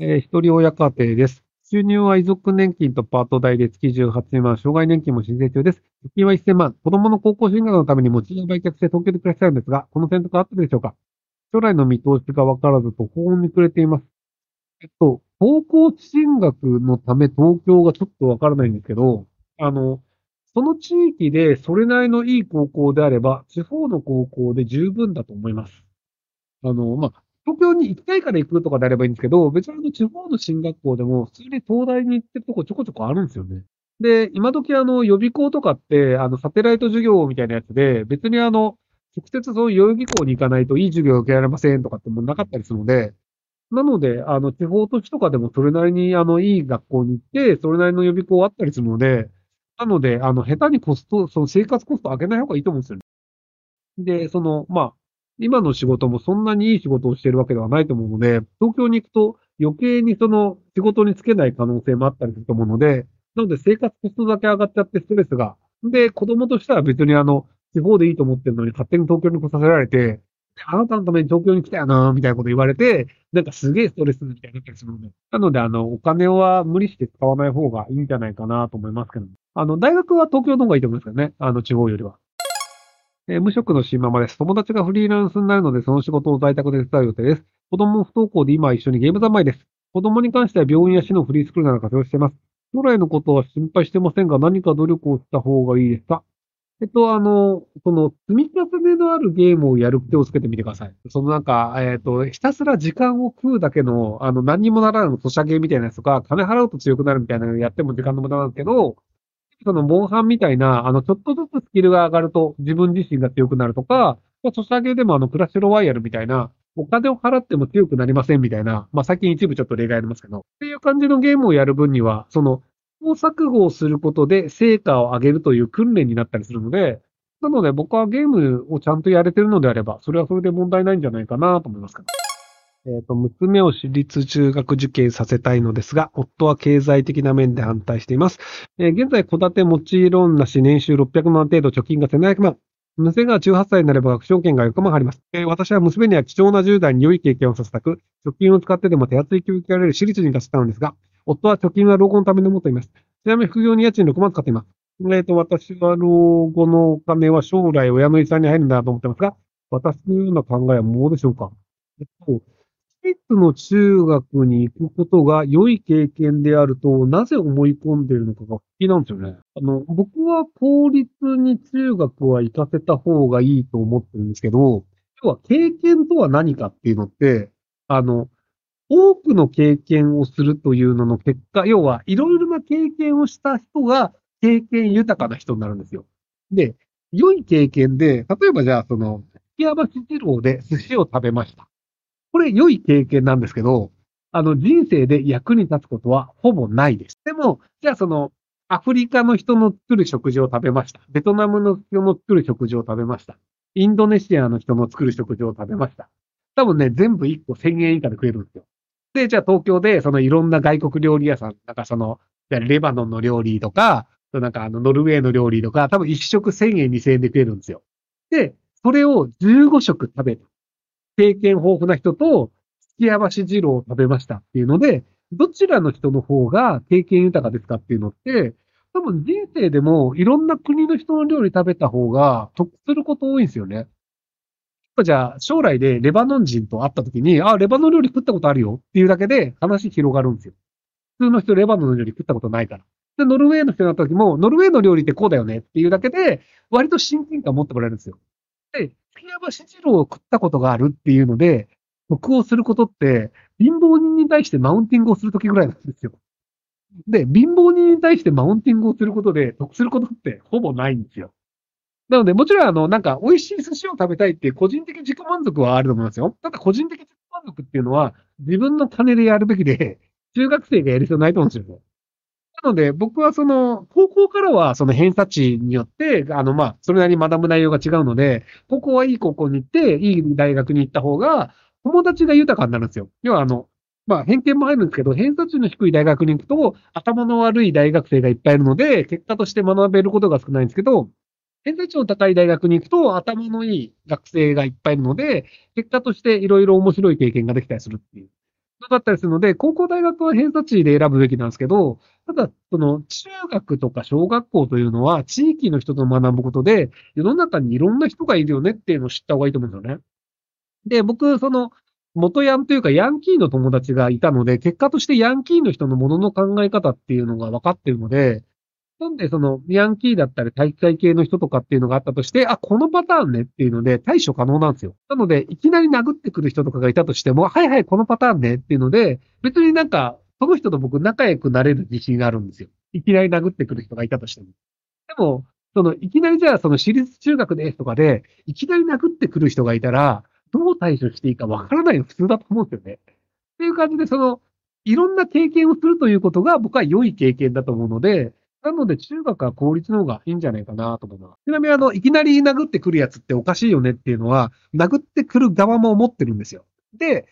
えー一人親家庭です。収入は遺族年金とパート代で月18万、障害年金も申請中です。貯金は1000万。子供の高校進学のために持ち家を売却して東京で暮らしたいんですが、この選択は合ってるでしょうか？将来の見通しが分からず途方に暮れています。えっと、高校進学のため東京がちょっと分からないんですけど、あの、その地域でそれなりのいい高校であれば、地方の高校で十分だと思います。あの、まあ、東京に行きたいから行くとかであればいいんですけど、別にあの地方の進学校でも普通に東大に行ってるとこちょこちょこあるんですよね。で、今時あの予備校とかって、あのサテライト授業みたいなやつで、別にあの、直接その予備校に行かないといい授業を受けられませんとかってもなかったりするので、なので、あの、地方都市とかでもそれなりにあの、いい学校に行って、それなりの予備校あったりするので、なので、あの、下手にコスト、その生活コスト上げない方がいいと思うんですよね。で、その、まあ、今の仕事もそんなにいい仕事をしているわけではないと思うので、東京に行くと余計にその仕事につけない可能性もあったりすると思うので、なので生活コストだけ上がっちゃってストレスが。で、子供としては別にあの、地方でいいと思ってるのに勝手に東京に来させられて、あなたのために東京に来たよな、みたいなこと言われて、なんかすげえストレスみたいになったりするので。なので、あの、お金は無理して使わない方がいいんじゃないかなと思いますけど。あの、大学は東京の方がいいと思いますけどね。あの、地方よりは。えー無職の新ママです。友達がフリーランスになるので、その仕事を在宅で手伝う予定です。子供も不登校で今一緒にゲーム三昧です。子供に関しては病院や市のフリースクールなど活用しています。将来のことは心配してませんが、何か努力をした方がいいですか？えっと、あの、その、積み重ねのあるゲームをやる手をつけてみてください。そのなんか、えっと、ひたすら時間を食うだけの、あの、何にもならないソシャゲみたいなやつとか、金払うと強くなるみたいなのやっても時間の無駄なんですけど、その、モンハンみたいな、あの、ちょっとずつスキルが上がると自分自身が強くなるとか、まあ、ソシャゲでもあの、クラッシュロワイヤルみたいな、お金を払っても強くなりませんみたいな、まあ、最近一部ちょっと例外ありますけど、っていう感じのゲームをやる分には、その、試行錯誤をすることで成果を上げるという訓練になったりするので、なので僕はゲームをちゃんとやれてるのであれば、それはそれで問題ないんじゃないかなと思いますけど。えっ、と、娘を私立中学受験させたいのですが、夫は経済的な面で反対しています。えー現在、戸建て持ちローンなし、年収600万程度、貯金が1700万。娘が18歳になれば学証券が4万入ります。えー私は娘には貴重な10代に良い経験をさせたく、貯金を使ってでも手厚い教育が得られる私立に出したのですが、夫は貯金は老後のために持っています。ちなみに副業に家賃6万使っています。えっ、と、私は老後のお金は将来親の遺産に入るんだと思ってますが、私のような考えは無謀でしょうかえっと、立の中学に行くことが良い経験であると、なぜ思い込んでいるのかが不思議なんですよね。あの、僕は公立に中学は行かせた方がいいと思ってるんですけど、要は経験とは何かっていうのって、あの、多くの経験をするというのの結果、要はいろいろな経験をした人が経験豊かな人になるんですよ。で、良い経験で、例えばじゃあその、月山橋二郎で寿司を食べました。これ良い経験なんですけど、あの人生で役に立つことはほぼないです。でも、じゃあその、アフリカの人の作る食事を食べました。ベトナムの人の作る食事を食べました。インドネシアの人の作る食事を食べました。多分ね、全部1個1000円以下で食えるんですよ。で、じゃあ東京でそのいろんな外国料理屋さん、なんかその、レバノンの料理とか、なんかあのノルウェーの料理とか、多分1食1000円2000円で食えるんですよ。で、それを15食食べた。経験豊富な人と、月山橋二郎を食べましたっていうので、どちらの人の方が経験豊かですかっていうのって、多分人生でもいろんな国の人の料理食べた方が得すること多いんですよね。じゃあ、将来でレバノン人と会った時に、あ、レバノン料理食ったことあるよっていうだけで話広がるんですよ。普通の人レバノンの料理食ったことないから。で、ノルウェーの人になった時も、ノルウェーの料理ってこうだよねっていうだけで、割と親近感持ってもらえるんですよ。で、山橋二郎を食ったことがあるっていうので、得をすることって、貧乏人に対してマウンティングをするときぐらいなんですよ。で、貧乏人に対してマウンティングをすることで得することってほぼないんですよ。なので、もちろん、あの、なんか、美味しい寿司を食べたいっていう個人的自己満足はあると思いますよ。ただ、個人的自己満足っていうのは、自分の金でやるべきで、中学生がやる必要ないと思うんですよ。なので、僕はその、高校からはその偏差値によって、あの、まあ、それなりに学ぶ内容が違うので、高校はいい高校に行って、いい大学に行った方が、友達が豊かになるんですよ。要は、あの、まあ、偏見も入るんですけど、偏差値の低い大学に行くと、頭の悪い大学生がいっぱいいるので、結果として学べることが少ないんですけど、偏差値の高い大学に行くと、頭のいい学生がいっぱいいるので、結果としていろいろ面白い経験ができたりするっていう。かったりするので、高校大学は偏差値で選ぶべきなんですけど、ただ、その、中学とか小学校というのは、地域の人と学ぶことで、世の中にいろんな人がいるよねっていうのを知った方がいいと思うんですよね。で、僕、その、元ヤンというかヤンキーの友達がいたので、結果としてヤンキーの人のものの考え方っていうのが分かってるので、なんでそのヤンキーだったり体育会系の人とかっていうのがあったとして、あ、このパターンねっていうので対処可能なんですよ。なので、いきなり殴ってくる人とかがいたとしても、はいはい、このパターンねっていうので、別になんか、その人と僕仲良くなれる自信があるんですよ。いきなり殴ってくる人がいたとしても。でも、その、いきなりじゃあその私立中学ですとかで、いきなり殴ってくる人がいたら、どう対処していいかわからないの普通だと思うんですよね。っていう感じで、その、いろんな経験をするということが僕は良い経験だと思うので、なので中学は公立の方がいいんじゃないかなと思います。ちなみにあの、いきなり殴ってくるやつっておかしいよねっていうのは、殴ってくる側も思ってるんですよ。で、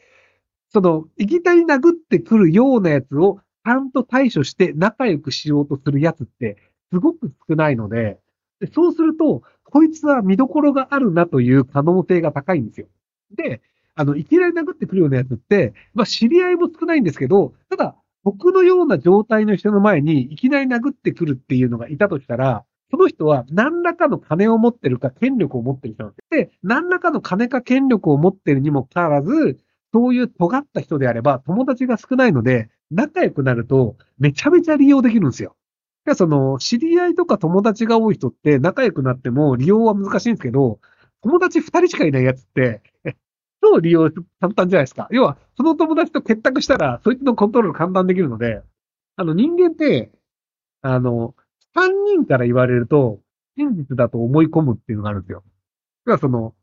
その、いきなり殴ってくるようなやつをちゃんと対処して仲良くしようとするやつってすごく少ないので、でそうすると、こいつは見どころがあるなという可能性が高いんですよ。で、あの、いきなり殴ってくるようなやつって、まあ、知り合いも少ないんですけど、ただ、僕のような状態の人の前にいきなり殴ってくるっていうのがいたとしたら、その人は何らかの金を持ってるか権力を持ってる人なんです。で、何らかの金か権力を持ってるにもかかわらず、そういう尖った人であれば友達が少ないので、仲良くなるとめちゃめちゃ利用できるんですよ。でその、知り合いとか友達が多い人って仲良くなっても利用は難しいんですけど、友達二人しかいないやつって、超利用簡単じゃないですか。要は、その友達と結託したら、そいつのコントロール簡単できるので、あの、人間って、あの、三人から言われると、真実だと思い込むっていうのがあるんですよ。要はその、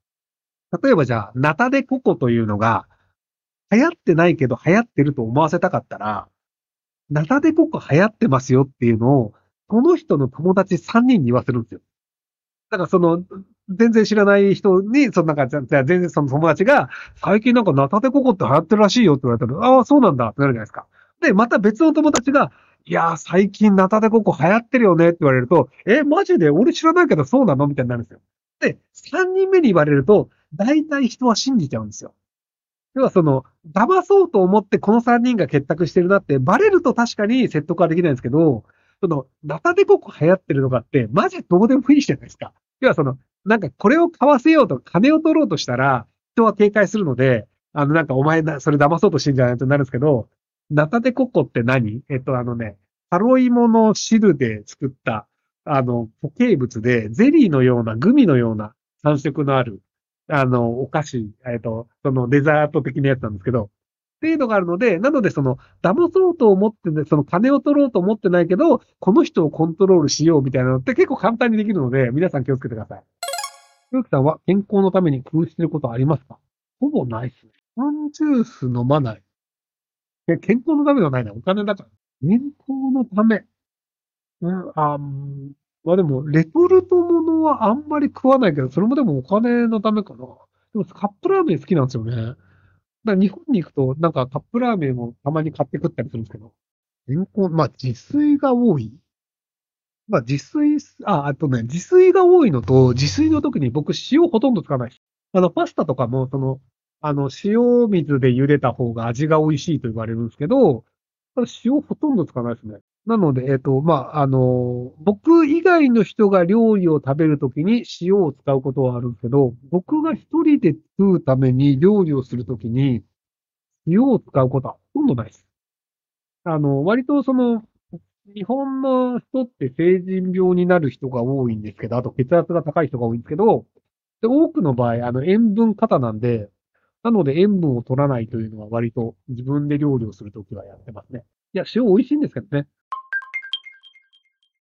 例えばじゃあ、ナタデココというのが、流行ってないけど流行ってると思わせたかったら、ナタデココ流行ってますよっていうのを、この人の友達3人に言わせるんですよ。だかその、全然知らない人に、そのなんか、じゃ全然その友達が、最近なんかナタデココって流行ってるらしいよって言われたら、ああ、そうなんだってなるじゃないですか。で、また別の友達が、いやー、最近ナタデココ流行ってるよねって言われると、え、マジで？俺知らないけどそうなの？みたいになるんですよ。で、3人目に言われると、大体人は信じちゃうんですよ。要はその、騙そうと思ってこの3人が結託してるなってバレると確かに説得はできないんですけど、その、ナタデココ流行ってるのかって、マジどうでもいいじゃないですか。要はその、なんかこれを買わせようと金を取ろうとしたら、人は警戒するので、あのなんかお前な、それ騙そうとしてんじゃないとなるんですけど、ナタデココって何？えっとあのね、サロイモの汁で作った、あの、固形物で、ゼリーのような、グミのような感触のある、あの、お菓子、えっと、そのデザート的なやつなんですけど、っていうのがあるので、なのでその、騙そうと思ってね、その金を取ろうと思ってないけど、この人をコントロールしようみたいなのって結構簡単にできるので、皆さん気をつけてください。ゆうきさんは健康のために工夫してることありますか？ほぼないっすね。パンジュース飲まない。健康のためではないな。お金だから。健康のため。うん、あまあでも、レトルトものはあんまり食わないけど、それもでもお金のためかな。でもカップラーメン好きなんですよね。だ日本に行くと、なんかカップラーメンをたまに買って食ったりするんですけど。健康、まあ自炊が多い？まあ、自炊、あ、あとね、自炊が多いのと、自炊の時に僕塩ほとんど使わない。あの、パスタとかも、その、あの、塩水で茹でた方が味が美味しいと言われるんですけど、塩ほとんど使わないですね。なので、えっ、と、まあ、あの、僕以外の人が料理を食べるときに塩を使うことはあるんですけど、僕が一人で食うために料理をするときに塩を使うことはほとんどないです。あの、割とその、日本の人って成人病になる人が多いんですけど、あと血圧が高い人が多いんですけど、で多くの場合、あの、塩分過多なんで、なので塩分を取らないというのは割と自分で料理をするときはやってますね。いや、塩美味しいんですけどね。